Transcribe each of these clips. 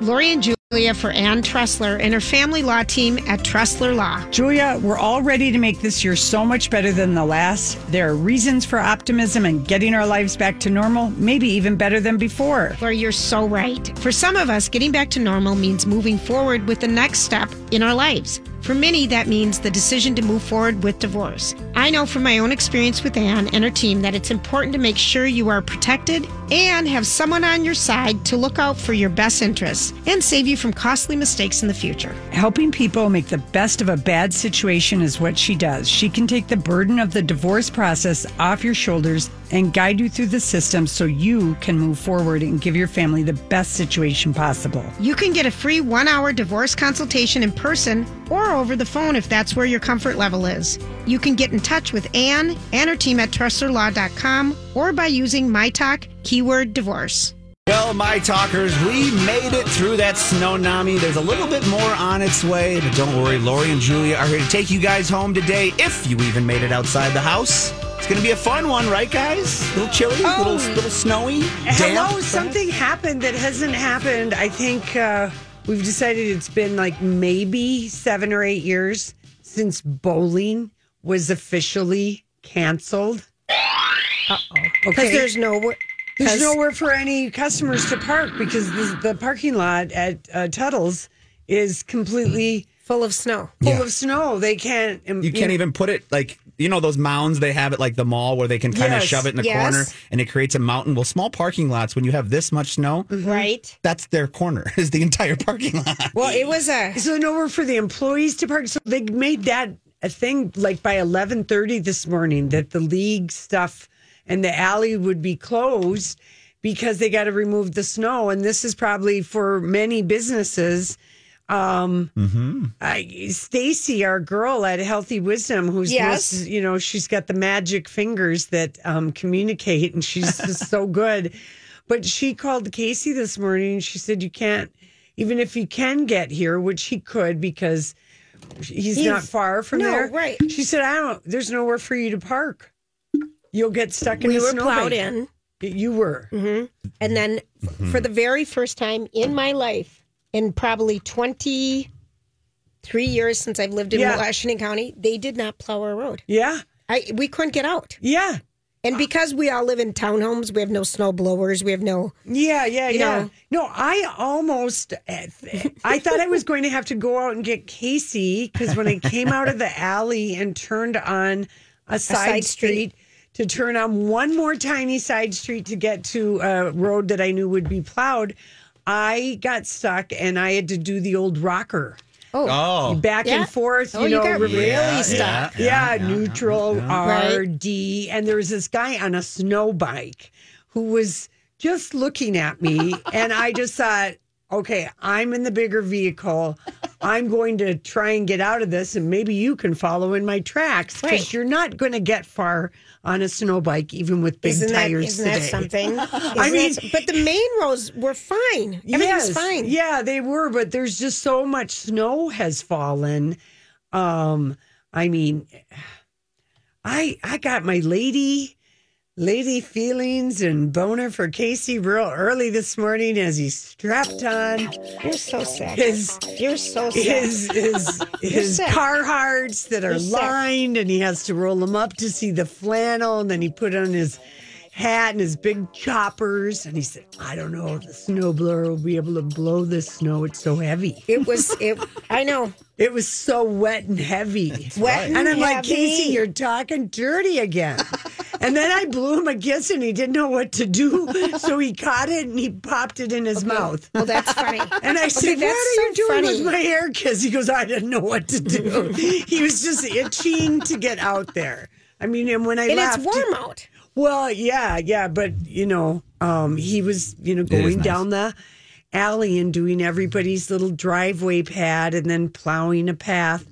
Lori and Julia for Ann Tressler and her family law team at Tressler Law. Julia, we're all ready to make this year so much better than the last. There are reasons for optimism and getting our lives back to normal, maybe even better than before. Lori, you're so right. For some of us, getting back to normal means moving forward with the next step in our lives. For many, that means the decision to move forward with divorce. I know from my own experience with Anne and her team that it's important to make sure you are protected and have someone on your side to look out for your best interests and save you from costly mistakes in the future. Helping people make the best of a bad situation is what she does. She can take the burden of the divorce process off your shoulders and guide you through the system so you can move forward and give your family the best situation possible. You can get a free one hour divorce consultation in person or over the phone if that's where your comfort level is. You can get in touch with Anne and her team at TresslerLaw.com or by using my talk keyword divorce. Well, my talkers, we made it through that snow nami. There's a little bit more on its way, but don't worry, Lori and Julia are here to take you guys home today if you even made it outside the house. It's going to be a fun one, right, guys? A little chilly, a Oh. little, little snowy. Hello, damp, something happened that hasn't happened. I think uh, we've decided it's been like maybe seven or eight years since bowling was officially canceled. Because Okay. there's no. There's 'cause- nowhere for any customers to park because the, the parking lot at uh, Tuttle's is completely full of snow. full Yeah. of snow. They can't. um, You can't even put it like you know those mounds they have at like the mall where they can kind of Yes. shove it in the Yes. corner and it creates a mountain. Well, small parking lots when you have this much snow, mm-hmm. Right? that's their corner is the entire parking lot. Well, it was a. So nowhere for the employees to park. So they made that a thing like by eleven thirty this morning that the league stuff and the alley would be closed because they got to remove the snow. And this is probably for many businesses. Um, I, Stacy, our girl at Healthy Wisdom, who's Yes. most, you know, she's got the magic fingers that um, communicate, and she's just so good. But she called Casey this morning. and She said, "You can't, even if you can get here, which he could because he's, not far from no, there." right. She said, "I don't. There's nowhere for you to park. You'll get stuck in We the were snowbank." plowed in. You were. mm-hmm. And then for the very first time in my life, in probably 23 years since I've lived in Yeah. Washington County, they did not plow our road. Yeah. I, we couldn't get out. Yeah. And because we all live in townhomes, we have no snow blowers. We have no. Yeah, yeah, yeah. know. No, I almost, eh, I thought I was going to have to go out and get Casey because when I came out of the alley and turned on a side, side street, street. to turn on one more tiny side street to get to a road that I knew would be plowed, I got stuck and I had to do the old rocker Oh, oh. back Yeah. and forth. Oh, you you know, got really really stuck. stuck. yeah, neutral Right. R D, and there was this guy on a snow bike who was just looking at me, and I just thought, okay, I'm in the bigger vehicle. I'm going to try and get out of this, and maybe you can follow in my tracks because Right. you're not going to get far on a snow bike, even with big Isn't tires isn't today. that something? I Isn't mean- that- but the main roads were fine. Everything's Yes, fine. Yeah, they were, but there's just so much snow has fallen. Um, I mean, I I got my lady lady feelings and boner for Casey real early this morning as he strapped on You're so sick. his You're so sick. his his his sick. Carhartts that are You're sick. lined, and he has to roll them up to see the flannel, and then he put on his hat and his big choppers. And he said, I don't know if the snowblower will be able to blow this snow. It's so heavy. It was it. I know. It was so wet and heavy. Wet and And I'm like. Casey, you're talking dirty again. And then I blew him a kiss and he didn't know what to do. So he caught it and he popped it in his mouth. Well, that's funny. And I said, What that's are you doing funny. with my hair kiss? He goes, I didn't know what to do. he was just itching to get out there. I mean, and when I And left, it's warm out. well, yeah, yeah, but you know, um, he was, you know, going nice. down the alley and doing everybody's little driveway pad and then plowing a path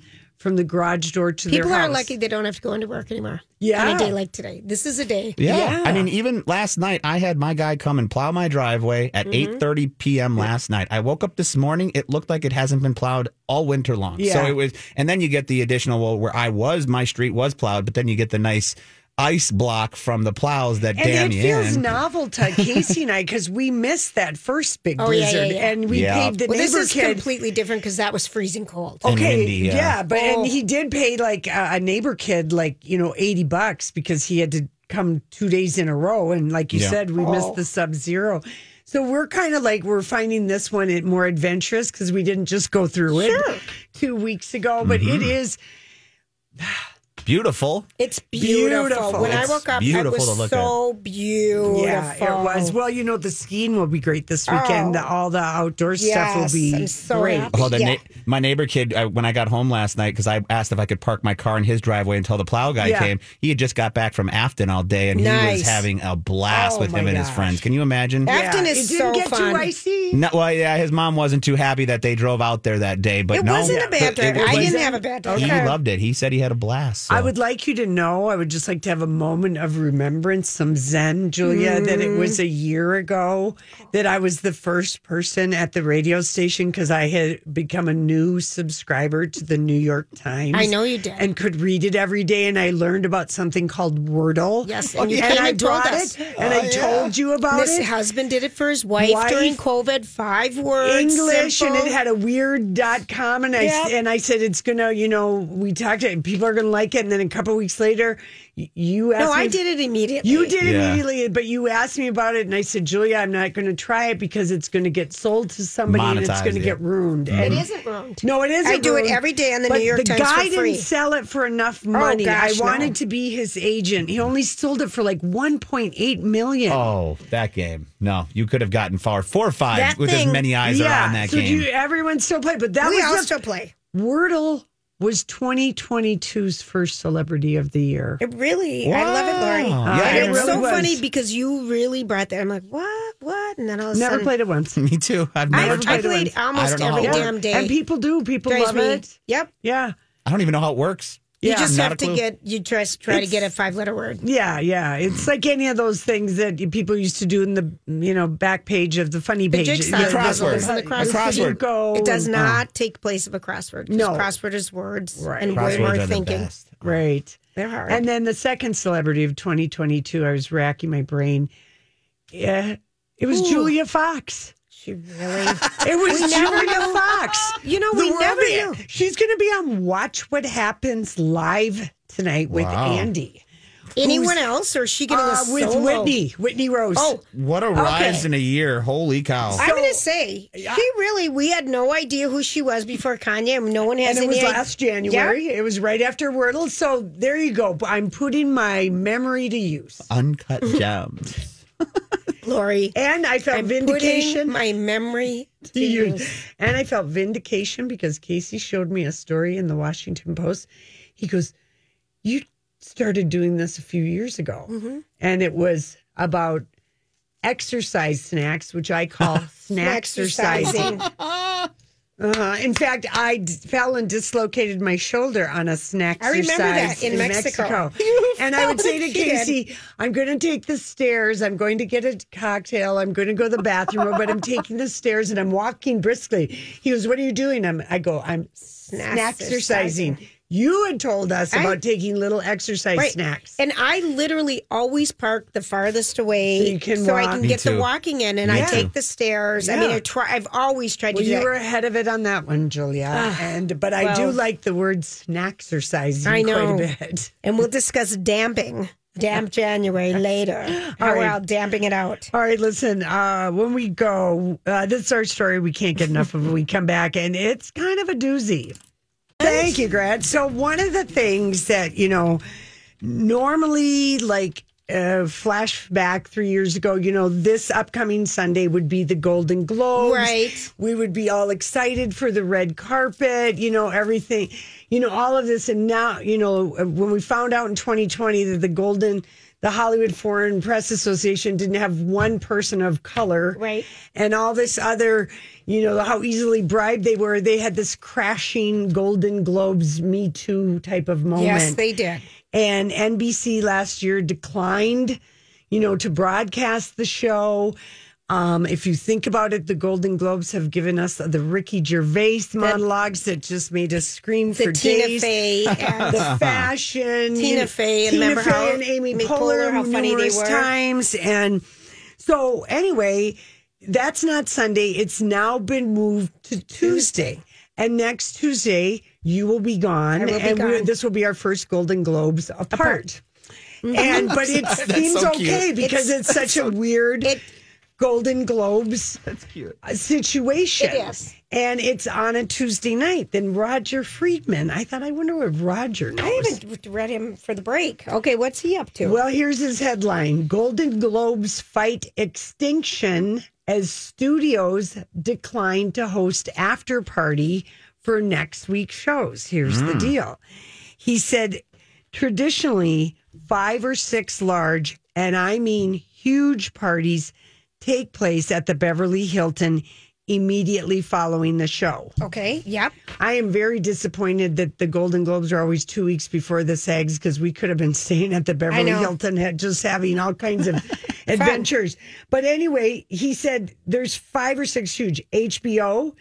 from the garage door to the People their are lucky they don't have to go into work anymore. Yeah. On a day like today. This is a day. Yeah. Yeah. I mean, even last night, I had my guy come and plow my driveway at Mm-hmm. 8.30 p.m. last night. I woke up this morning. It looked like it hasn't been plowed all winter long. Yeah. So it was, and then you get the additional, well, where I was, my street was plowed, but then you get the nice ice block from the plows that and dam it you feels in. novel to Casey and I because we missed that first big Oh, yeah, yeah, blizzard yeah. and we Yeah. paid the Well, this is kid. completely different because that was freezing cold. Okay, windy, yeah. yeah. but Oh. and he did pay like a, a neighbor kid like you know eighty bucks because he had to come two days in a row, and like you Yeah. said, we Oh. missed the sub zero. So we're kind of like we're finding this one it more adventurous because we didn't just go through it two weeks ago, but Mm-hmm. it is Beautiful. It's beautiful. Beautiful. When I woke up, beautiful it was to look so beautiful. yeah, it was. Well, you know the skiing will be great this weekend. Oh. All the outdoor stuff will be I'm so great. happy. Oh, the Yeah. na- my neighbor kid, I, when I got home last night, because I asked if I could park my car in his driveway until the plow guy Yeah. came. He had just got back from Afton all day, and he was having a blast Oh, with him my and his friends. Can you imagine? Afton Yeah, is it didn't so get fun. too icy. No, well, yeah, his mom wasn't too happy that they drove out there that day, but It no, wasn't a bad It- it drive. I didn't have a bad drive. He loved it. He said he had a blast. I would like you to know, I would just like to have a moment of remembrance, some Zen, Julia, that it was mm. a year ago that I was the first person at the radio station because I had become a new subscriber to the New York Times. I know you did. And could read it every day. And I learned about something called Wordle. Yes, and you and I told brought us. it and I oh, told you about This it. husband did it for his wife, Wife. during COVID. Five words. English simple. and it had a weird dot com and I Yep. and I said it's gonna you know we talked to people are gonna like it and then a couple weeks later you asked No, me I did it immediately. you did Yeah. immediately but you asked me about it and I said Julia I'm not gonna try it because it's gonna get sold to somebody and it's Monetized, gonna get ruined mm-hmm. It and isn't ruined. no, it isn't. I do it every day on the but New York the Times guy for free. Oh, didn't sell it for enough oh, money. gosh, I wanted no. to be his agent. He only sold it for like 1.8 million. Oh, that game. No, you could have gotten far four or five That with thing- as many eyes are on that so game. do you, everyone still play, but that we all was the still play. Wordle was 2022's first celebrity of the year. It really, I love it, Lori. Wow. and Yeah, it it's really so was. funny because you really brought that. I'm like, what, what? And then all of a Never sudden, played it once. Me too. I've never I tried. played once. I almost don't know every how it damn day. And people do. People Drives love me- it. Yep. Yeah. I don't even know how it works. You Yeah. just Not have a to clue. get you try try to get a five letter word. Yeah, yeah. It's like any of those things that people used to do in the you know back page of the funny The page. jigsaw Yeah, crossword. puzzles and the A crossword. crossword. It does and- not uh-huh. take place of a crossword. No. crossword is words Right. and way Crosswords more the thinking. best. Uh-huh. Right. They're hard. And then the second celebrity of 2022, I was racking my brain. Yeah, it was Ooh. Julia Fox. She really. It was never Julia knew. Fox. You know, The we never knew. She's going to be on Watch What Happens live tonight with Wow. Andy. Anyone else, or is she getting Uh, a with solo? Whitney, Whitney Rose. Oh, What a rise in a year. Holy cow. I'm going to say she really. We had no idea who she was before Kanye. and No one has and it any was idea. last January. It was right after Wordle. So there you go. I'm putting my memory to use. Uncut gems. Lori. And I felt I'm vindication. my memory to you. And I felt vindication because Casey showed me a story in the Washington Post. He goes, You started doing this a few years ago. Mm-hmm. And it was about exercise snacks, which I call snack exercising. Uh, in fact, I d- fell and dislocated my shoulder on a snack I remember that exercise in Mexico. And I would say to. Casey, I'm going to take the stairs. I'm going to get a cocktail. I'm going to go to the bathroom, but I'm taking the stairs and I'm walking briskly. He goes, What are you doing? I'm, I go, I'm snack exercising. You had told us I- about taking little exercise Right. snacks. And I literally always park the farthest away So you can so I can Me get the walking in and Yeah. I take the stairs. I mean, I try, I've always tried to well, do you that. were ahead of it on that one, Julia. and but I do like the word snack exercising I quite a bit. and we'll discuss damping Damp January later. How right. well damping it out. All right, listen. Uh, when we go, uh, this is our story. We can't get enough of it. We come back, and it's kind of a doozy. Thank you, Grant. So one of the things that you know, normally, like uh, flashback three years ago, you know, this upcoming Sunday would be the Golden Globes. Right. We would be all excited for the red carpet. You know, everything. You know, all of this, and now, you know, when we found out in 2020 that the Golden the Hollywood Foreign Press Association didn't have one person of color. Right. And all this other, you know, how easily bribed they were. They had this crashing Golden Globes Me Too type of moment. Yes, they did. and NBC last year declined, you know, to broadcast the show. Um, if you think about it, the Golden Globes have given us the Ricky Gervais monologues that just made us scream The for Tina days Fey and the fashion. Tina you know, Fey, and Tina remember Fey how and Amy Amy Poehler, Poehler, how funny they were? times. And so, anyway, that's not Sunday. It's now been moved to Tuesday. And next Tuesday, you will be gone. I will be and we're- gone. this will be our first Golden Globes apart. And but it seems so cute. okay because it's, such a weird It- Golden Globes That's cute. Uh, situation. It is. And it's on a Tuesday night. Then Roger Friedman. I thought, I wonder what Roger knows. I haven't read him for the break. Okay, what's he up to? Well, here's his headline Golden Globes fight extinction as studios decline to host after party for next week's shows. Here's the hmm. deal. He said traditionally, five or six large, and I mean huge parties take place at the Beverly Hilton immediately following the show. okay, yep. I am very disappointed that the Golden Globes are always two weeks before the SAGs because we could have been staying at the Beverly. Hilton, just having all kinds of adventures. But anyway, he said there's five or six huge. HBO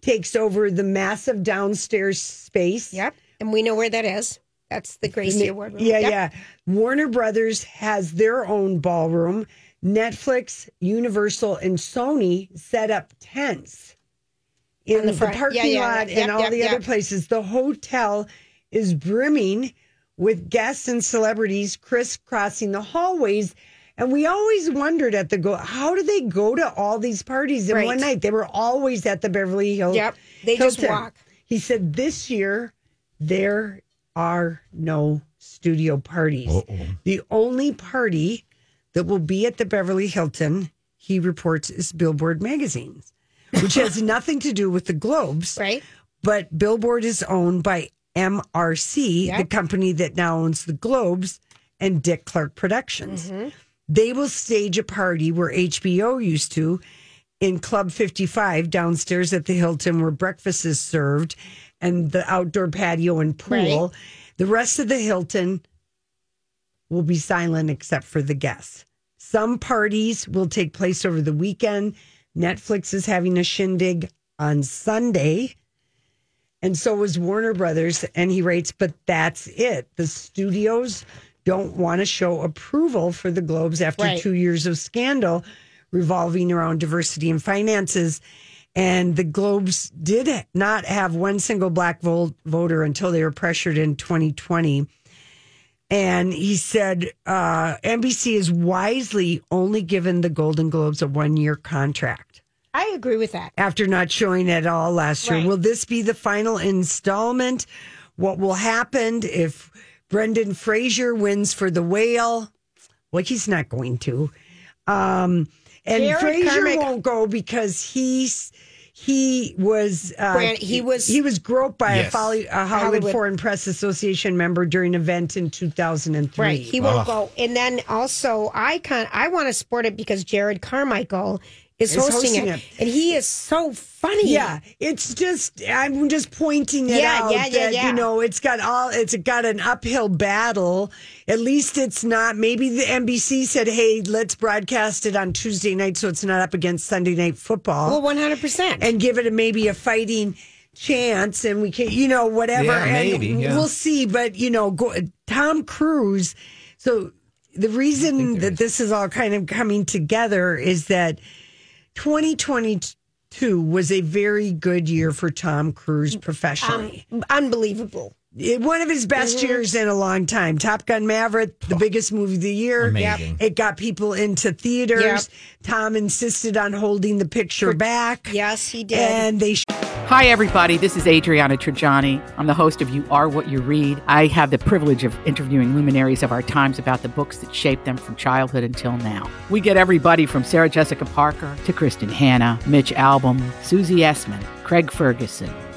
takes over the massive downstairs space. Yep. And we know where that is. That's the Gracie Award room. Yeah, Yep. yeah. Warner Brothers has their own ballroom. Netflix, Universal, and Sony set up tents in On the the, parking Yeah, yeah, lot yep, and all yep, the yep. other places. The hotel is brimming with guests and celebrities crisscrossing the hallways. And we always wondered at the go, how do they go to all these parties in Right. one night? They were always at the Beverly Hills. Yep. They just walk. He said this year there are no studio parties. The only party that will be at the Beverly Hilton, he reports, is Billboard magazines, which has nothing to do with the Globes. Right. But Billboard is owned by MRC, the company that now owns the Globes, and Dick Clark Productions. Mm-hmm. They will stage a party where HBO used to in Club 55 downstairs at the Hilton, where breakfast is served and the outdoor patio and pool. Right. The rest of the Hilton will be silent except for the guests. Some parties will take place over the weekend. Netflix is having a shindig on Sunday. And so is Warner Brothers. And he writes, but that's it. The studios don't want to show approval for the Globes after Right. two years of scandal revolving around diversity and finances. And the Globes did not have one single black vo- voter until they were pressured in 2020. And he said uh, NBC is wisely only given the Golden Globes a one year contract I agree with that. after not showing at all last year. Right. Will this be the final installment? What will happen if Brendan Fraser wins for the whale? Well, he's not going to. Um, and Jerrod Fraser Carmichael- won't go because he's he was uh, Brand- he was- he was groped by a, Folly, a Hollywood, Hollywood. Foreign Press Association member during an event in 2003. Right. He won't go. And then also, I can I want to support it because Jerrod Carmichael is, Is hosting, hosting it. it. and he is so funny. Yeah, it's just I'm just pointing it Yeah, out yeah, yeah, that yeah. you know it's got all it's got an uphill battle. At least it's not. Maybe the NBC said, "Hey, let's broadcast it on Tuesday night so it's not up against Sunday night football Well, one hundred percent. and give it a, maybe a fighting chance, and we can, you know, whatever. Yeah, and maybe, yeah. we'll see. But you know, go, Tom Cruise. So the reason that this is all kind of coming together is that 2022 was a very good year for Tom Cruise mm, professionally. Um, unbelievable. It- one of his best Mm-hmm. years in a long time. Top Gun Maverick, the biggest movie of the year. Amazing. It got people into theaters. Yep. Tom insisted on holding the picture back. Yes, he did. And they Hi, everybody. This is Adriana Trigiani. I'm the host of You Are What You Read. I have the privilege of interviewing luminaries of our times about the books that shaped them from childhood until now. We get everybody from Sarah Jessica Parker to Kristin Hannah, Mitch Albom, Susie Essman, Craig Ferguson,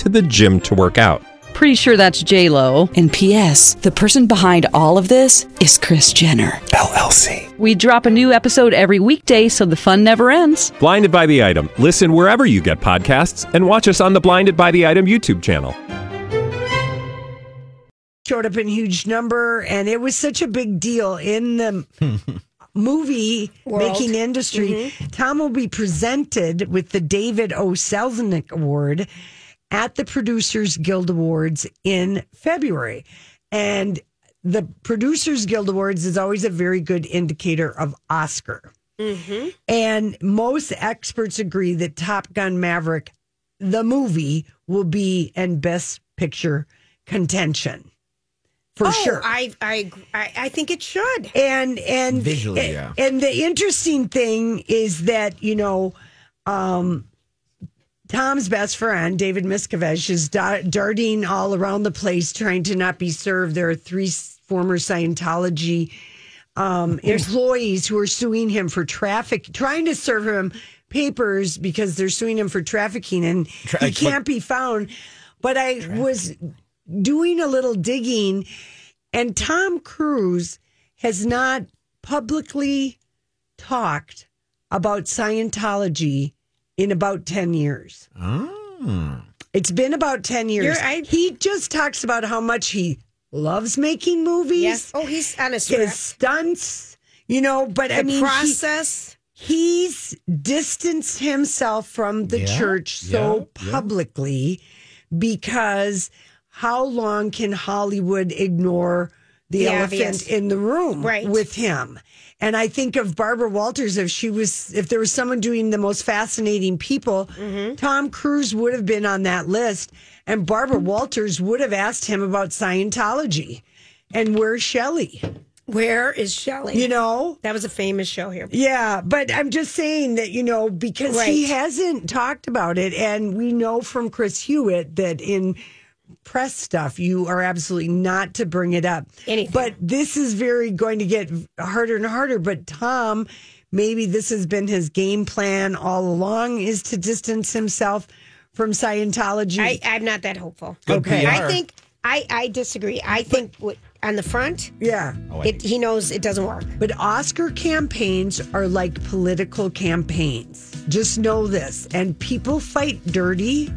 to the gym to work out. Pretty sure that's J Lo. And P.S. The person behind all of this is Kris Jenner LLC. We drop a new episode every weekday, so the fun never ends. Blinded by the item. Listen wherever you get podcasts, and watch us on the Blinded by the Item YouTube channel. showed up in huge number and it was such a big deal in the movie making industry mm-hmm. tom will be presented with the david o selznick award at the producers guild awards in february and the producers guild awards is always a very good indicator of oscar and most experts agree that top gun maverick the movie will be in best picture contention for oh, sure. I, I, I, I think it should. and and Visually, and, yeah. and the interesting thing is that you know, um, Tom's best friend David Miscavige is da- darting all around the place trying to not be served. There are three former Scientology um, employees who are suing him for traffic, trying to serve him papers because they're suing him for trafficking, and Tra- he can't be found. But I was doing a little digging, and Tom Cruise has not publicly talked about Scientology in about 10 years. Oh. It's been about 10 years. I- he just talks about how much he loves making movies, Yes. Oh, he's on a his stunts, you know, but The I mean, he- process. he's distanced himself from the Yeah, church so yeah, yeah. publicly because how long can Hollywood ignore the, The elephant obvious. in the room Right. with him? And I think of Barbara Walters if she was if there was someone doing the most fascinating people, Mm-hmm. Tom Cruise would have been on that list and Barbara Walters would have asked him about Scientology. And where's Shelley? Where is Shelley? You know? that was a famous show here. Yeah, but I'm just saying that, you know, because he hasn't talked about it. And we know from Chris Hewitt that in press stuff, you are absolutely not to bring it up. Anything. But this is very going to get harder and harder. But Tom, maybe this has been his game plan all along is to distance himself from Scientology. I, I'm not that hopeful. Good Okay. PR. I think I, I disagree. I think what, on the front, yeah. Oh, it, he knows it doesn't work. But Oscar campaigns are like political campaigns. Just know this. And people fight dirty,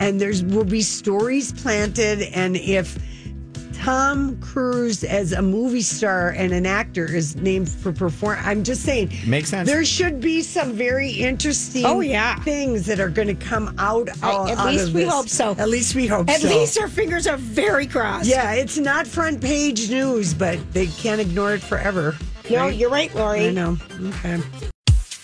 and there's will be stories planted. And if Tom Cruise as a movie star and an actor is named for perform, I'm just saying Makes sense. There should be some very interesting Oh, yeah. things that are going to come out. I- at out least of we this. hope so. At least we hope so. At so. least our fingers are very crossed. yeah, it's not front page news, but they can't ignore it forever. No, right? you're right, Lori. I know. Okay.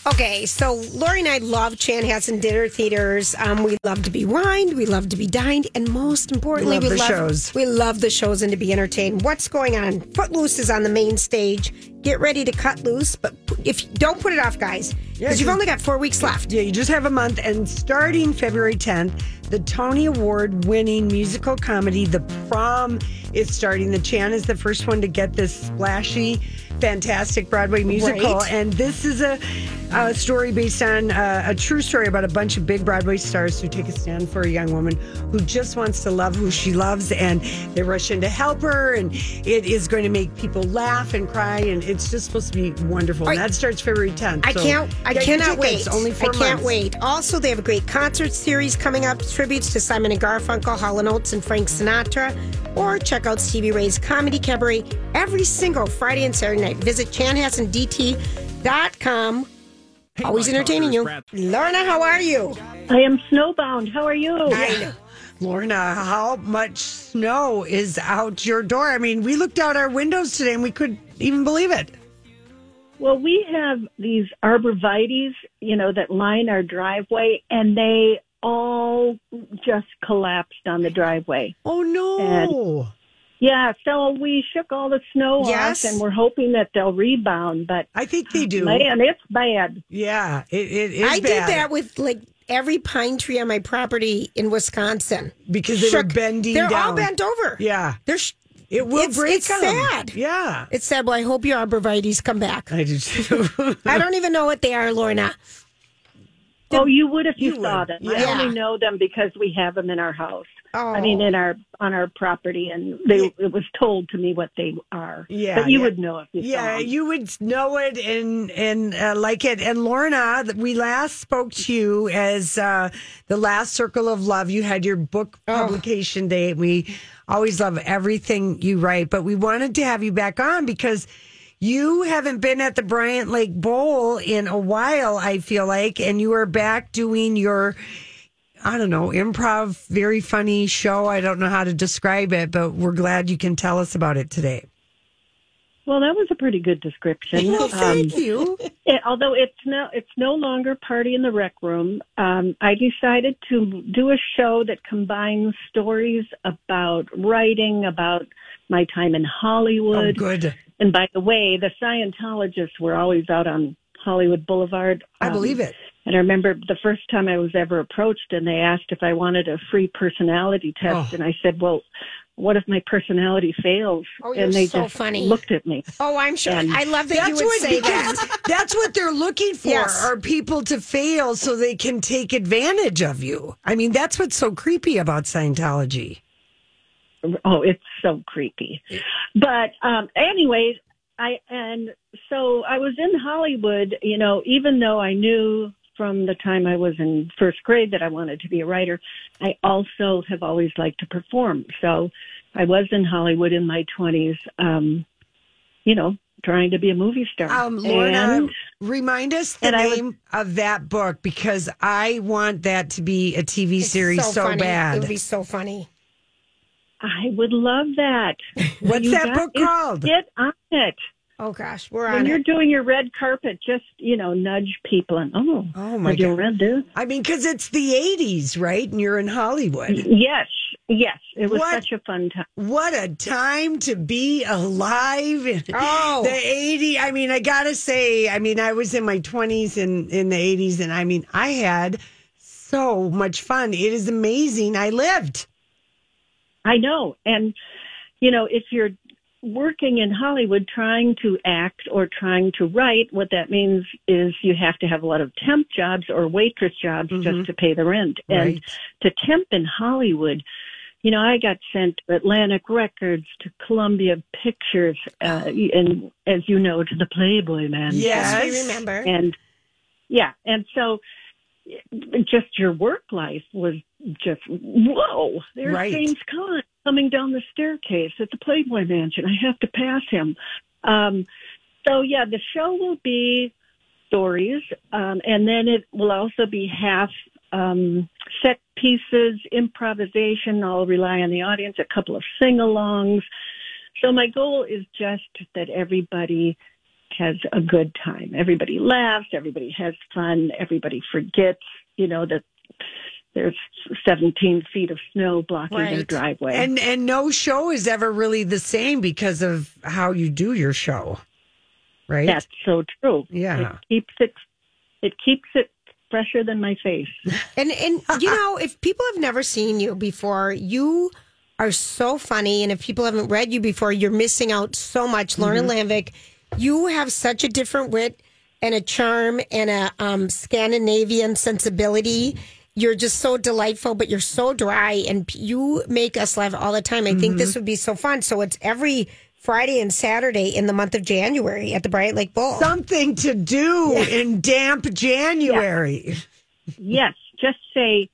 Okay, so Lori and I love Chanhassen Dinner Theaters. Um, we love to be wined, we love to be dined, and most importantly, we Love we the love shows. We love the shows and to be entertained. What's going on? Footloose is on the main stage. Get ready to cut loose, but if don't put it off, guys, because you've only got four weeks left. Yeah, you just have a month. And starting February 10th, the Tony Award winning musical comedy, The Prom, is starting. The Chan is the first one to get this splashy, fantastic Broadway musical. Right. And this is a, a story based on uh, a true story about a bunch of big Broadway stars who take a stand for a young woman who just wants to love who she loves, and they rush in to help her, and it is going to make people laugh and cry, and it's just supposed to be wonderful. And that starts February 10th. I so can't. I cannot wait. Only four I can't months. wait. Also, they have a great concert series coming up, tributes to Simon and Garfunkel, Hall and Oates, and Frank Sinatra. Or check out Stevie Ray's Comedy Cabaret every single Friday and Saturday night. Visit chanhassendt.com. Always entertaining you. Lorna, how are you? I am snowbound. How are you? Lorna, how much snow is out your door? I mean, we looked out our windows today and we couldn't even believe it. Well, we have these arborvitaes, you know, that line our driveway, and they all just collapsed on the driveway. Oh no! And- Yeah, so we shook all the snow Yes. off, and we're hoping that they'll rebound. But I think they do. man, it's bad. Yeah, it, it is I did that with like every pine tree on my property in Wisconsin. because they Shook. were bending They're down. all bent over. Yeah, They're. Sh- it will It's- break it's 'em. sad. Yeah, it's sad. Well, I hope your arborvitaes come back. I do too. I don't even know what they are, Lorna. Oh, you would if you, You saw them. Yeah. I only know them because we have them in our house. Oh. I mean, in our on our property, and they it was told to me what they are. Yeah, but you yeah. would know if you saw Yeah, you would know it and and uh, like it. And Lorna, we last spoke to you as uh, the last circle of love. You had your book Oh. publication day. We always love everything you write, but we wanted to have you back on because you haven't been at the Bryant Lake Bowl in a while. I feel like, and you are back doing your. I don't know, improv, very funny show. I don't know how to describe it, but we're glad you can tell us about it today. Well, that was a pretty good description. Well, Um, thank you. it- although it's no, it's no longer party in the rec room. Um, I decided to do a show that combines stories about writing, about my time in Oh, Hollywood. good. And by the way, the Scientologists were always out on Hollywood Boulevard. I Um, believe it. And I remember the first time I was ever approached and they asked if I wanted a free personality test. Oh. And I said, well, what if my personality fails? Oh, you're and they so just funny. looked at me. Oh, I'm sure. And- I love that you would what say that. that's what they're looking for Yes. are people to fail so they can take advantage of you. I mean, that's what's so creepy about Scientology. Oh, it's so creepy. But um anyways, I and so I was in Hollywood, you know, even though I knew from the time I was in first grade that I wanted to be a writer, I also have always liked to perform. So I was in Hollywood in my 20s um you know, trying to be a movie star. Um, Lorna, And- remind us the and I was- name of that book because I want that to be a TV series so, funny. It bad. would be so funny. I would love that. What's You that book called? Get on it. Oh gosh, we're when on you're it. doing your red carpet, just you know, nudge people and oh, Oh, my God. read this? I mean, because it's the 80s, right? And you're in Hollywood. Yes, yes, it was What? such a fun time. What a time to be alive in Oh. the 80s. I mean, I gotta say, I mean, I was in my 20s in, in the 80s, and I mean, I had so much fun. It is amazing. I lived. I know, and you know, if you're working in Hollywood trying to act or trying to write, what that means is you have to have a lot of temp jobs or waitress jobs just to pay the rent. Right. And to temp in Hollywood, you know, I got sent to Atlantic Records, to Columbia Pictures, uh, and as you know, to the Playboy Mansion. Yes. I remember. and yeah and so just your work life was just whoa there's Right. james Caan coming down the staircase at the playboy mansion i have to pass him um so yeah the show will be stories um and then it will also be half um set pieces improvisation i'll rely on the audience a couple of sing-alongs so my goal is just that everybody has a good time. Everybody laughs, everybody has fun, everybody forgets, you know, that there's 17 feet of snow blocking their driveway. And and no show is ever really the same because of how you do your show. Right? That's so true. Yeah. It keeps it, it keeps it fresher than my face. And and you know, if people have never seen you before, you are so funny. And if people haven't read you before, you're missing out so much. Lorna Landvik, you have such a different wit. and a charm and a um, Scandinavian sensibility. You're just so delightful, but you're so dry, and you make us laugh all the time. I think this mm-hmm. would be so fun. So it's every Friday and Saturday in the month of January at the Bryant Lake Bowl. Something to do in damp January. yes, just say,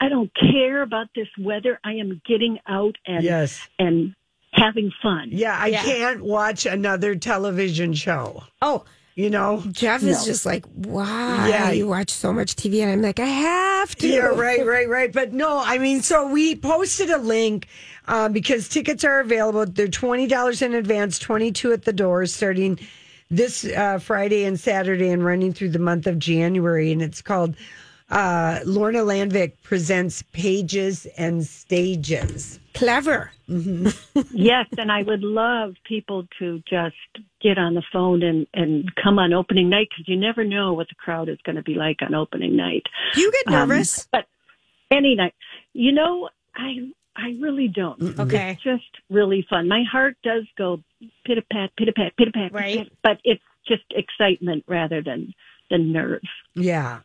I don't care about this weather. I am getting out and Yes. and having fun. Yeah, I Yeah. can't watch another television show. Oh, You know? Jeff is just like, why? Yeah. you watch so much TV, and I'm like, I have to. Yeah, right, right, right. But no, I mean, so we posted a link um, because tickets are available. They're twenty dollars in advance, twenty two at the door, starting this uh, Friday and Saturday, and running through the month of January. And it's called uh, Lorna Landvik presents Pages and Stages. Clever. yes, and I would love people to just get on the phone and and come on opening night because you never know what the crowd is going to be like on opening night. Do you get Um, nervous? but any night, you know, I I really don't. Okay. It's just really fun. My heart does go pit a pat, pit a pat, pit a pat, Right. but it's just excitement rather than than nerves. Yeah.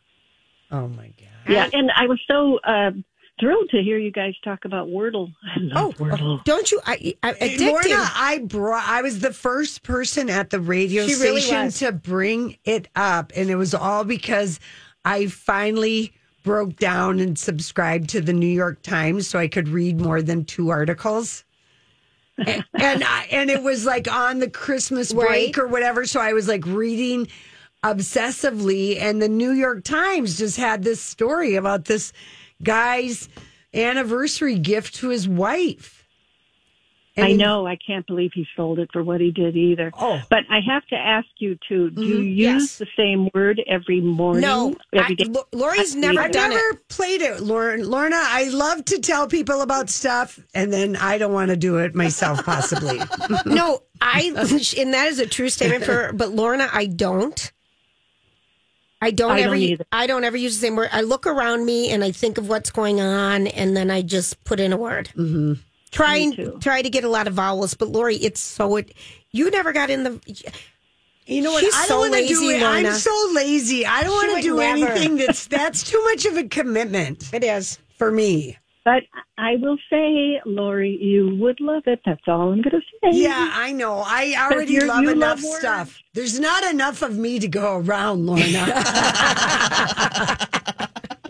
Oh my god. Yeah, and I was so uh, thrilled to hear you guys talk about Wordle. I love Oh, Wordle. don't you? I, I, addicting. Lorna, I brought. I was the first person at the radio She station was. to bring it up, and it was all because I finally broke down and subscribed to the New York Times, so I could read more than two articles. and and, I, and it was like on the Christmas break Right. or whatever, so I was like reading obsessively, and the New York Times just had this story about this guy's anniversary gift to his wife. And I know. I can't believe he sold it for what he did either. Oh. But I have to ask you to: Do mm-hmm. you use Yes. the same word every morning? No, I, every day? Lo- Lori's never I've done never it. played it, Lauren. Lorna, I love to tell people about stuff, and then I don't want to do it myself, possibly. No, I, and that is a true statement for. But Lorna, I don't. I don't I ever. don't either. I don't ever use the same word. I look around me and I think of what's going on, and then I just put in a word. Mm-hmm. Try and try to get a lot of vowels, but Lori, it's so it. You never got in the. You know what? She's I don't want to do it. I'm so lazy. I don't want to do never. anything that's that's too much of a commitment It is. for me. But I will say, Lori, you would love it. That's all I'm going to say. Yeah, I know. I already love enough love stuff. There's not enough of me to go around, Lorna.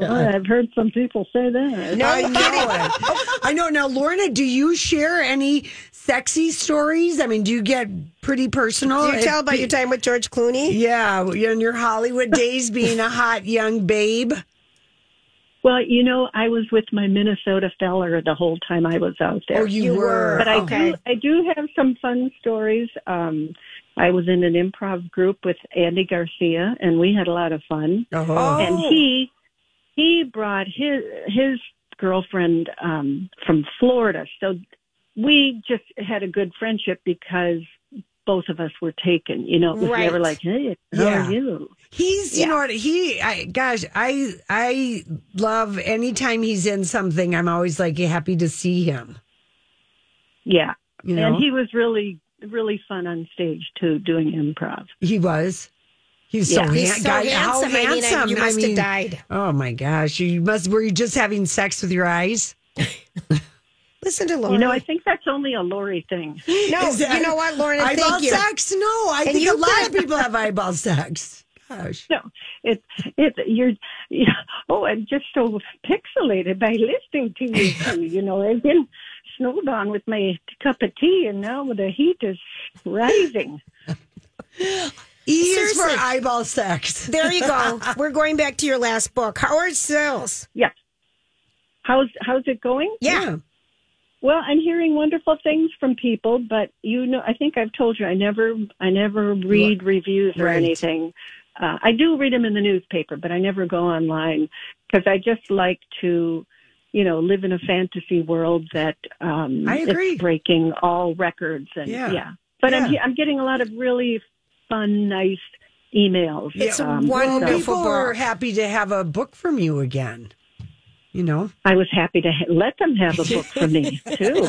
Oh, I've heard some people say that. No I know it. I know. Now, Lorna, do you share any sexy stories? I mean, do you get pretty personal? Do you tell about your time with George Clooney? Yeah, in your Hollywood days, being a hot young babe. Well, you know, I was with my Minnesota feller the whole time I was out there. Oh, you, were. But I Okay. do, I do have some fun stories. Um, I was in an improv group with Andy Garcia, and we had a lot of fun. Oh. And he, he brought his his girlfriend um, from Florida, so we just had a good friendship because both of us were taken. You know, it was Right. never like, "Hey, how Yeah. are you?" He's, you know what? He, I, gosh, I, I love anytime he's in something. I'm always like happy to see him. Yeah, You know, and he was really really fun on stage too, doing improv. he was. He's so, Yeah. han- He's so God, handsome. How I mean, I- handsome! you must have mean, died. Oh my gosh! You must. Were you just having sex with your eyes? Listen to Lori. You know, I think that's only a Lori thing. no, Is that- you know what, Lorna? eyeball Thank you. sex? No, I And think you a lot of people have eyeball sex. Gosh. No, it's it's you're, you oh, I'm just so pixelated by listening to you. two. you know, I've been snowed on with my cup of tea, and now the heat is rising. E is for eyeball sex. There you go. We're going back to your last book, How are sales? Yeah. How's how's it going? Yeah. Well, I'm hearing wonderful things from people, but you know, I think I've told you I never I never read reviews or Right. anything. Uh, I do read them in the newspaper, but I never go online because I just like to, you know, live in a fantasy world that um, I agree. It's breaking all records and Yeah. yeah. But I'm I'm getting a lot of really fun, nice emails. It's a Um, wonderful People are happy to have a book from you again. You know. I was happy to ha- let them have a book for me too.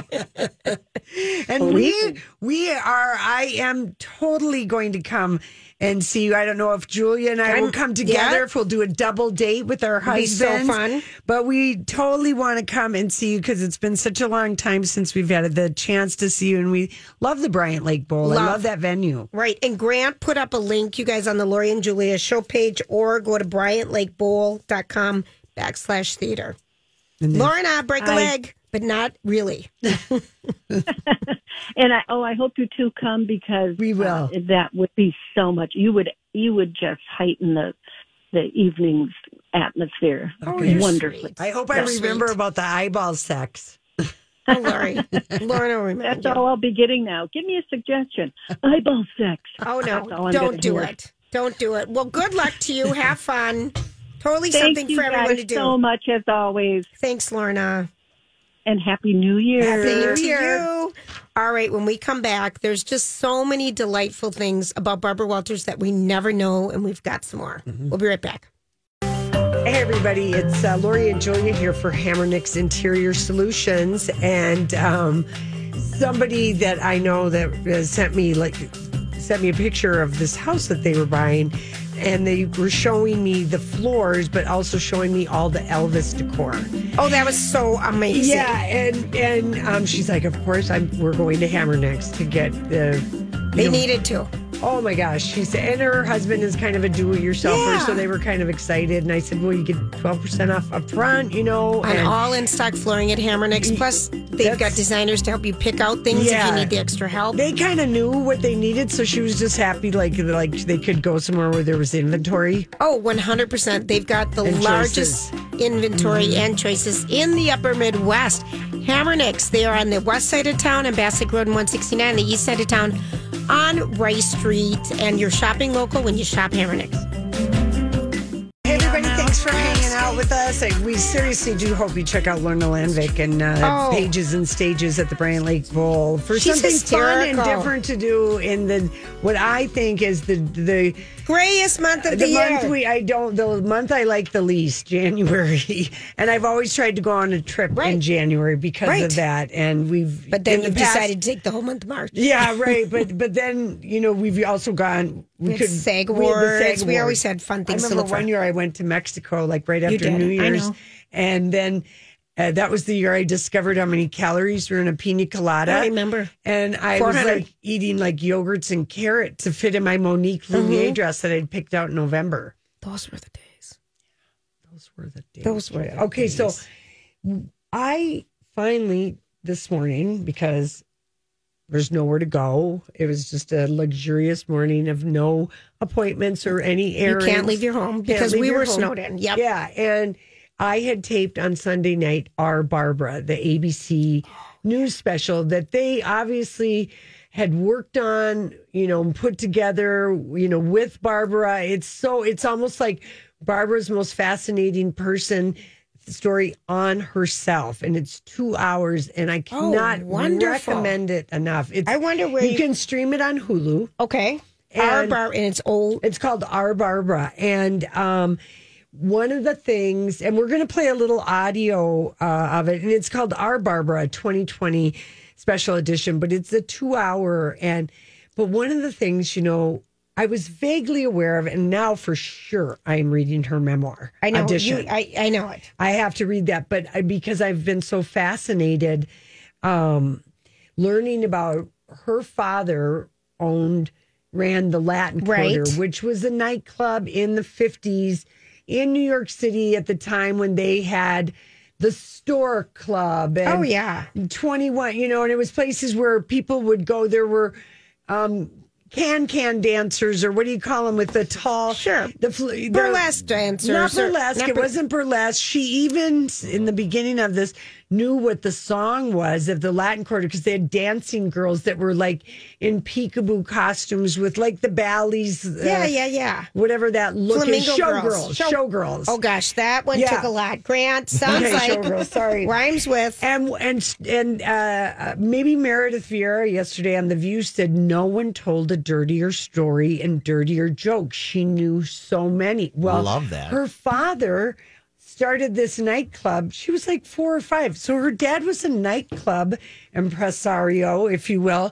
And we we are. I am totally going to come and see you. I don't know if Julia and I will I'm- come together. yeah. If we'll do a double date with our be so husbands. fun. But we totally want to come and see you because it's been such a long time since we've had the chance to see you, and we love the Bryant Lake Bowl. I Love. love that venue. Right. And Grant put up a link, you guys, on the Lori and Julia show page or go to bryantlakebowl.com backslash theater. Laura and I break a I- leg, but not really. And I oh, I hope you two come because We will. uh, that would be so much. You would you would just heighten the the evening's atmosphere Okay. wonderfully. I hope I remember sweet. about the eyeball sex. Oh, Lori. Lauren will remember. That's all I'll be getting now. Give me a suggestion. Eyeball sex. Oh, no. Don't do hear. it. Don't do it. Well, good luck to you. Have fun. Totally Thank something you for everyone guys to do. so much as always, Thanks, Lorna. and happy New Year. Happy New Year. All right, when we come back, there's just so many delightful things about Barbara Walters that we never know, and we've got some more. We'll be right back. Hey, everybody, it's uh, Lori and Julia here for Hamernick's Interior Solutions. And um, somebody that I know that uh, sent me like sent me a picture of this house that they were buying. And they were showing me the floors, but also showing me all the Elvis decor. Oh, that was so amazing. Yeah, and and um, she's like, of course, I'm. We're going to Hamernick's to get the. They know, needed to. Oh my gosh. She said, and her husband is kind of a do it yourselfer. Yeah. So they were kind of excited. And I said, well, you get 12% off up front, you know. On and all in stock flooring at Hamernick's. Plus, they've got designers to help you pick out things if you need the extra help. they kind of knew what they needed. So she was just happy, like, like they could go somewhere where there was inventory. Oh, 100%. They've got the And largest inventory mm-hmm. and choices in the upper Midwest. Hamernick's, they are on the west side of town on Bassett Road and 169, the east side of town on Rice Street. And you're shopping local when you shop Hamernick's. Hey, everybody, thanks for hanging out with us. We seriously do hope you check out Lorna Landvik and uh, Oh. pages and stages at the Bryant Lake Bowl for She's something fun and hysterical. different to do in the what I think is the the Grayest month of the, the year. month we I don't the month I like the least January, and I've always tried to go on a trip in January because Right. of that. And we've but then the you've past- decided to take the whole month of March. yeah, right. But but then you know we've also gone. We, We could SAG we Awards. We always had fun things I remember one year I went to Mexico like right after. New Year's, and then. Uh, that was the year I discovered how many calories were in a pina colada. I remember. And I was like eating like yogurts and carrot to fit in my Monique Lhuillier Mm-hmm. dress that I'd picked out in November. Those were the days. Those were the days. Those were the okay. So I finally this morning because there's nowhere to go. It was just a luxurious morning of no appointments or any errands. You can't leave your home because we were home. snowed in. Yep. Yeah, and I had taped on Sunday night our Barbara, the ABC news special that they obviously had worked on, you know, put together, you know, with Barbara. It's so it's almost like Barbara's most fascinating person story on herself and it's two hours and i Oh, cannot wonderful. recommend it enough it's, I wonder where you, you- can stream it on hulu Okay. Our And- bar and it's old. it's called Our Barbara. And um, one of the things, and we're going to play a little audio uh, of it, and it's called Our Barbara 2020 special edition, but it's a two hour. And, but one of the things, you know, I was vaguely aware of, and now for sure I'm reading her memoir. I know. You, I, I know it. I have to read that, but I, because I've been so fascinated, um, learning about her father owned ran the Latin Quarter, Right. which was a nightclub in the fifties in New York City at the time when they had the Stork Club. And Oh, yeah. 21, you know, and it was places where people would go. There were um, can can dancers, or what do you call them with the tall, Sure. the, the Burlesque dancers. not or- burlesque. not it bur- wasn't burlesque. She even in the beginning of this knew what the song was of the Latin Quarter because they had dancing girls that were like in peekaboo costumes with like the bally's. uh, Yeah, yeah, yeah. Whatever that look is. Flamingo Showgirls. girls. Show- Showgirls. Oh gosh, that one Yeah. took a lot. Grant sounds Okay, like showgirl, sorry. rhymes with. And and and uh, uh, maybe Meredith Vieira yesterday on the View said no one told a dirtier story and dirtier jokes. She knew so many. Well, Love that. Her father started this nightclub. She was like four or five. So her dad was a nightclub impresario, if you will.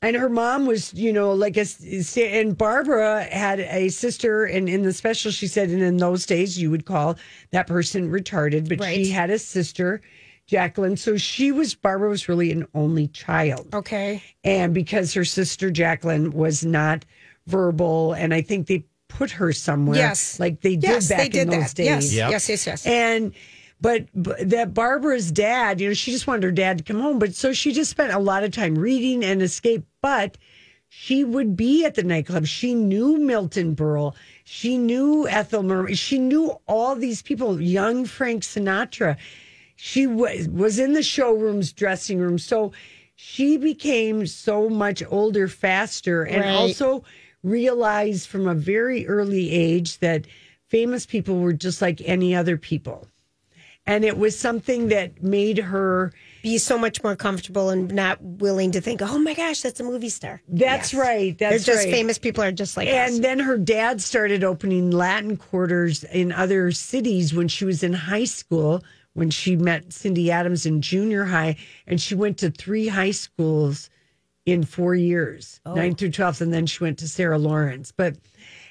And her mom was, you know, like a, and Barbara had a sister, and in the special, she said, and in those days, you would call that person retarded, but Right. she had a sister, Jacqueline. So she was, Barbara was really an only child. Okay. And because her sister Jacqueline was not verbal, and I think they put her somewhere. Yes. Like they did Yes, back they did in those that. days. Yes, Yep. yes, yes, yes. And but, but that Barbara's dad, you know, she just wanted her dad to come home. But so she just spent a lot of time reading and escape. But she would be at the nightclub. She knew Milton Berle. She knew Ethel Merman. She knew all these people, young Frank Sinatra. She was, was in the showrooms, dressing rooms. So she became so much older faster and Right. also realized from a very early age that famous people were just like any other people. And it was something that made her Be so much more comfortable and not willing to think, oh my gosh, that's a movie star. That's right. That's They're just right. famous people are just like and us. then her dad started opening Latin quarters in other cities when she was in high school, when she met Cindy Adams in junior high. And she went to three high schools in four years, Oh. nine through 12. And then she went to Sarah Lawrence. But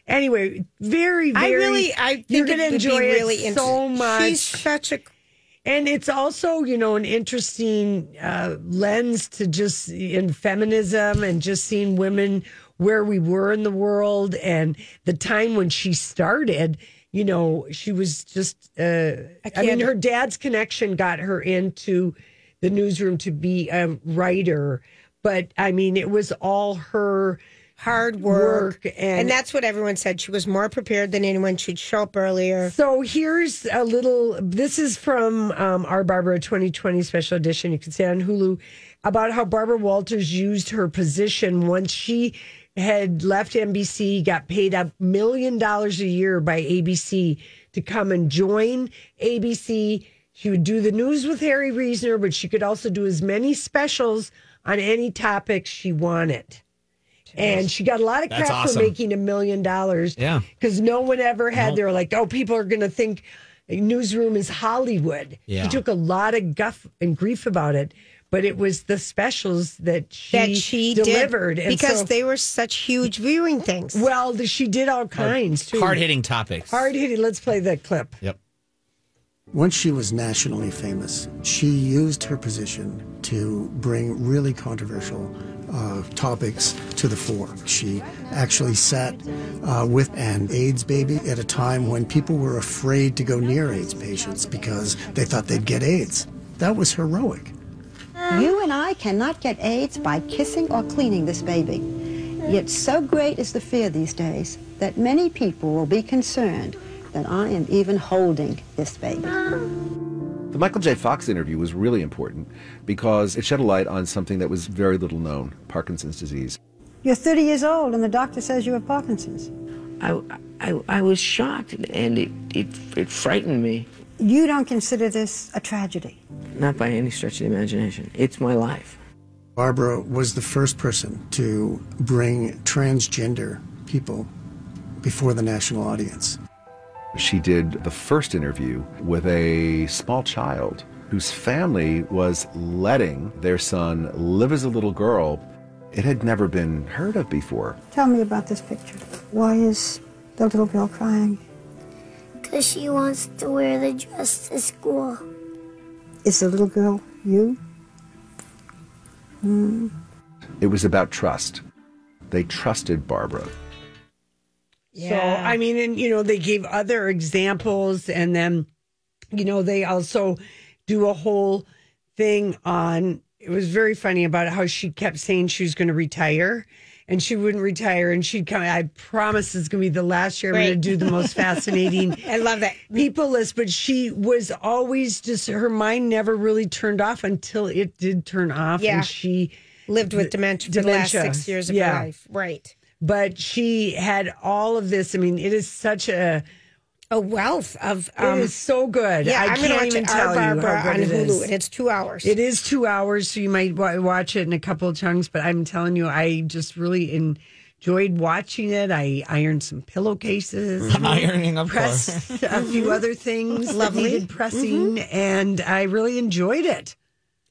anyway, very, very. I really, I think you're gonna enjoy be it really int- so much. She's such a And it's also, you know, an interesting uh, lens to just in feminism and just seeing women where we were in the world and the time when she started. You know, she was just, uh, I mean, her dad's connection got her into the newsroom to be a writer. But I mean, it was all her hard work, Work and, and- that's what everyone said. She was more prepared than anyone. She'd show up earlier. So here's a little. This is from um, our Barbara 2020 special edition. You can see on Hulu about how Barbara Walters used her position once she had left NBC, got paid a million dollars a year by ABC to come and join ABC. She would do the news with Harry Reasoner, but she could also do as many specials on any topic she wanted. And she got a lot of crap awesome. for making a million dollars. Yeah. Because no one ever had, they were like, oh, people are going to think a newsroom is Hollywood. Yeah. She took a lot of guff and grief about it, but it was the specials that she, that she delivered. did And because so- they were such huge viewing things. well, the- she did all kinds too. Hard hitting topics. Hard hitting. Let's play the clip. Yep. Once she was nationally famous, she used her position to bring really controversial uh, topics to the fore. She actually sat uh, with an AIDS baby at a time when people were afraid to go near AIDS patients because they thought they'd get AIDS. That was heroic. You and I cannot get AIDS by kissing or cleaning this baby. Yet so great is the fear these days that many people will be concerned that I am even holding this baby. The Michael J. Fox interview was really important because it shed a light on something that was very little known Parkinson's disease. You're 30 years old and the doctor says you have Parkinson's. I, I, I was shocked and it, it, it frightened me. You don't consider this a tragedy. Not by any stretch of the imagination. It's my life. Barbara was the first person to bring transgender people before the national audience. She did the first interview with a small child whose family was letting their son live as a little girl. It had never been heard of before. Tell me about this picture. Why is the little girl crying? Because she wants to wear the dress to school. Is the little girl you? Hmm. It was about trust. They trusted Barbara. So, I mean, and you know, they gave other examples, and then, you know, they also do a whole thing on it was very funny about how she kept saying she was going to retire and she wouldn't retire and she'd come i promise it's going to be the last year i'm going to do the most fascinating I love that. people list but she was always just her mind never really turned off until it did turn off Yeah. and she Lived with dementia for the last six years of Yeah. her life. Right. But she had all of this i mean it is such a A wealth of. it Um, is so good yeah, I I'm going to can't watch even tell Our you how Barbara good on it Hulu, is. and it's two hours. It is two hours, so you might wa- watch it in a couple of chunks. But I'm telling you, I just really enjoyed watching it. I ironed some pillowcases, Ironing, of pressed course. a few other things Lovely. that needed pressing, and I really enjoyed it.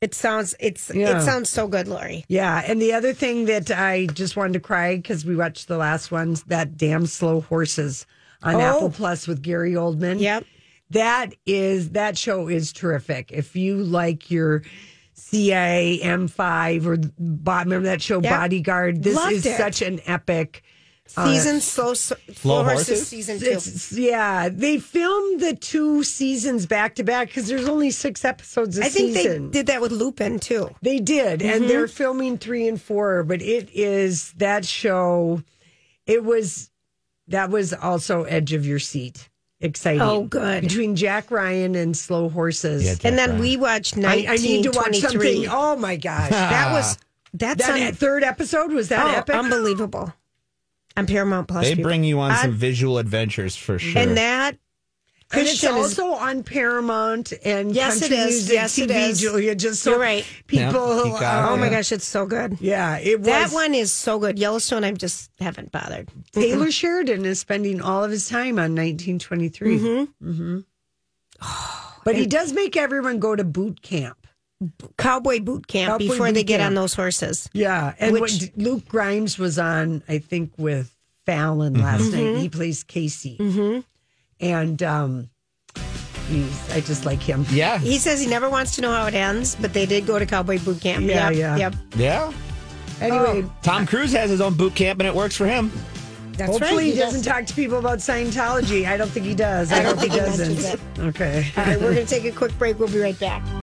It sounds it's Yeah. it sounds so good, Lori. Yeah, and the other thing that I just wanted to cry because we watched the last ones, that damn slow horses on Oh. Apple Plus with Gary Oldman. Yep. That is that show is terrific. If you like your CIA MI5 or Bo- remember that show Yep. Bodyguard, this Loved is it. such an epic uh, Season slow slow, Slow horses. Horses? season two. It's, yeah, they filmed the two seasons back to back because there's only six episodes a I think season. they did that with Lupin too. They did, and they're filming three and four. But it is that show. It was that was also edge of your seat, exciting. Oh, good. between Jack Ryan and Slow Horses. Yeah, And then Ryan. we watched I, nineteen I need to watch something. Oh my gosh, That was that's that on, third episode was that oh, epic? unbelievable. On Paramount Plus, They people. bring you on I- some visual adventures for sure. and that and it's Christian is also on Paramount and Yes, Country it is. Music Yes, it TV, is. Julia. Just so You're right. people. Yeah, Peacock, Oh my uh, gosh, it's so good. Yeah, it was. That one is so good. Yellowstone, I just haven't bothered. Taylor Sheridan is spending all of his time on 1923. Mm-hmm. But he does make everyone go to boot camp. Cowboy boot camp Cowboy before they get camp. on those horses. Yeah, and Which- what Luke Grimes was on, I think, with Fallon last Mm-hmm. night. He plays Kayce, and um, he's I just like him. yeah, He says he never wants to know how it ends, but they did go to cowboy boot camp. Yeah, yep, yeah. Yep. yeah. Anyway, Tom Cruise has his own boot camp, and it works for him. That's hopefully right. he doesn't talk to people about Scientology. I don't think he does. I, I don't think he doesn't. Okay. All right, we're going to take a quick break. We'll be right back.